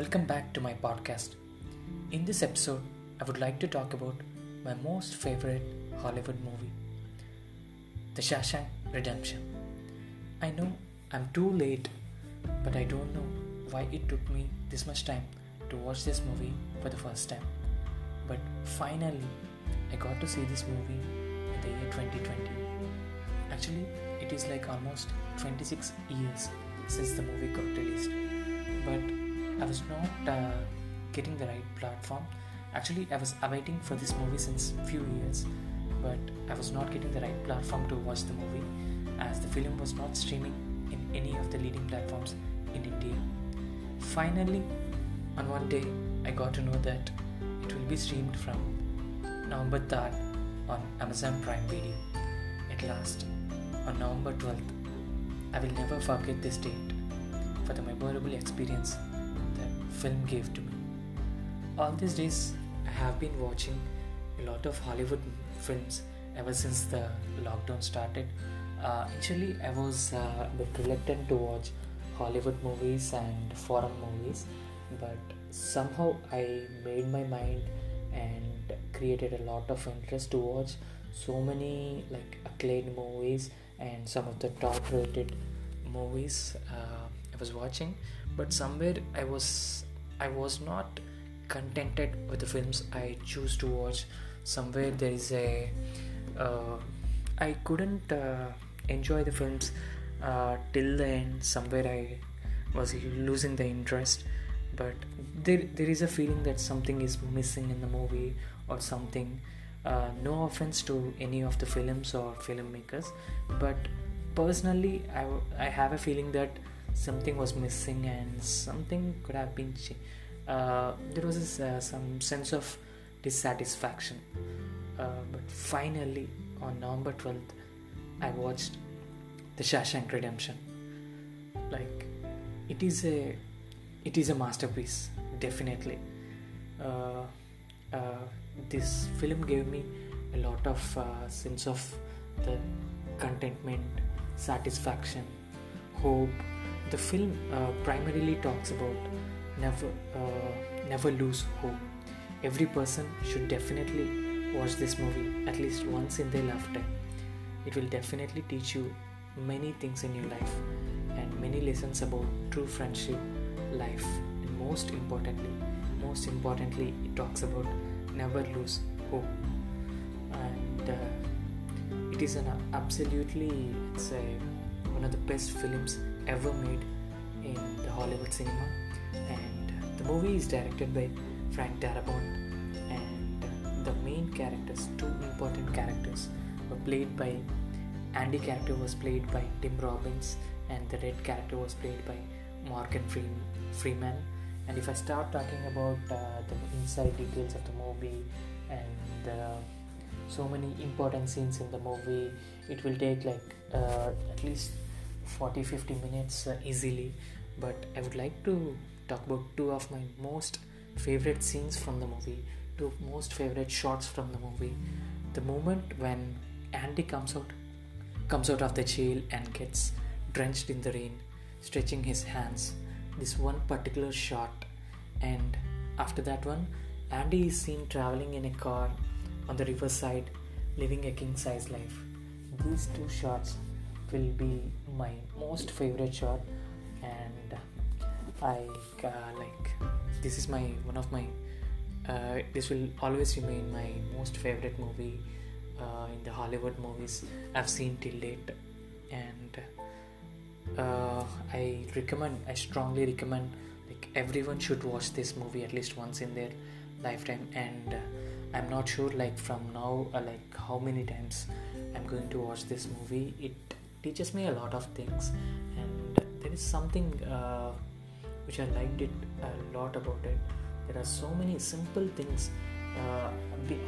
Welcome back to my podcast. In this episode, I would like to talk about my most favorite Hollywood movie, The Shawshank Redemption. I know I'm too late, but I don't know why it took me this much time to watch this movie for the first time. But finally, I got to see this movie in the year 2020. Actually, it is like almost 26 years since the movie got released. But I was not uh, getting the right platform. Actually, I was awaiting for this movie since few years, but I was not getting the right platform to watch the movie as the film was not streaming in any of the leading platforms in India. Finally, on one day, I got to know that it will be streamed from November 3rd on Amazon Prime Video. At last, on November 12th, I will never forget this date for the memorable experience film gave to me. All these days, I have been watching a lot of Hollywood films ever since the lockdown started. Uh, initially, I was uh, a bit reluctant to watch Hollywood movies and foreign movies, but somehow I made my mind and created a lot of interest to watch so many like acclaimed movies and some of the top rated movies uh, I was watching but somewhere I was I was not contented with the films I choose to watch. Somewhere there is a uh, I couldn't uh, enjoy the films uh, till the end. Somewhere I was losing the interest. But there, there is a feeling that something is missing in the movie or something. Uh, no offense to any of the films or filmmakers but personally I, I have a feeling that something was missing and something could have been uh, there was this, uh, some sense of dissatisfaction. Uh, but finally on november 12th i watched the shawshank redemption. Like it is a it is a masterpiece definitely. Uh, uh, this film gave me a lot of uh, sense of the contentment satisfaction hope the film uh, primarily talks about never uh, never lose hope. Every person should definitely watch this movie at least once in their lifetime. It will definitely teach you many things in your life and many lessons about true friendship life and most importantly most importantly it talks about never lose hope. And uh, it is an absolutely it's a one of the best films ever made in the hollywood cinema. And the movie is directed by frank darabont. And the main characters two important characters were played by andy character was played by tim robbins and the red character was played by morgan freeman. And if i start talking about uh, the inside details of the movie and uh, so many important scenes in the movie it will take like uh, at least 40 50 minutes uh, easily. But i would like to talk about two of my most favorite scenes from the movie two most favorite shots from the movie. The moment when andy comes out comes out of the jail and gets drenched in the rain stretching his hands. This one particular shot and after that one andy is seen traveling in a car on the riverside living a king size life. These two shots will be my most favorite shot and i uh, like this is my one of my uh, this will always remain my most favorite movie uh, in the hollywood movies i've seen till date and uh, I recommend, I strongly recommend, like everyone should watch this movie at least once in their lifetime. And I'm not sure, like from now, uh, like how many times I'm going to watch this movie. It teaches me a lot of things, and there is something uh, which I liked it a lot about it. There are so many simple things. Uh,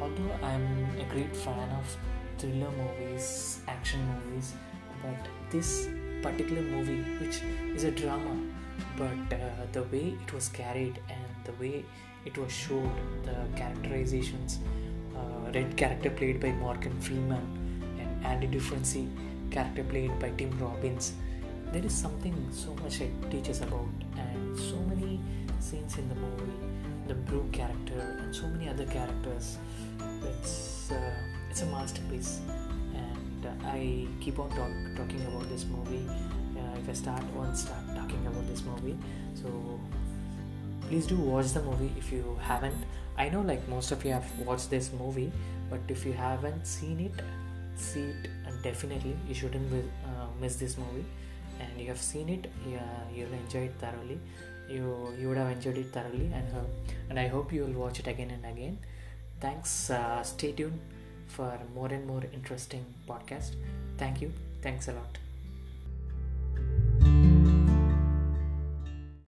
although I'm a great fan of thriller movies, action movies, but this particular movie, which is a drama, but uh, the way it was carried and the way it was showed, the characterizations, uh, Red character played by Morgan Freeman and Andy Dufresne character played by Tim Robbins. There is something so much it teaches about, and so many scenes in the movie, the Brew character, and so many other characters. It's uh, it's a masterpiece, and uh, I keep on talk, talking about this movie. Uh, if I start once start talking about this movie, so please do watch the movie if you haven't. I know like most of you have watched this movie, but if you haven't seen it, see it, and definitely you shouldn't uh, miss this movie. And you have seen it yeah, you'll enjoy it thoroughly. You you would have enjoyed it thoroughly and uh, and i hope you will watch it again and again. Thanks uh, stay tuned for more and more interesting podcast. Thank you. Thanks a lot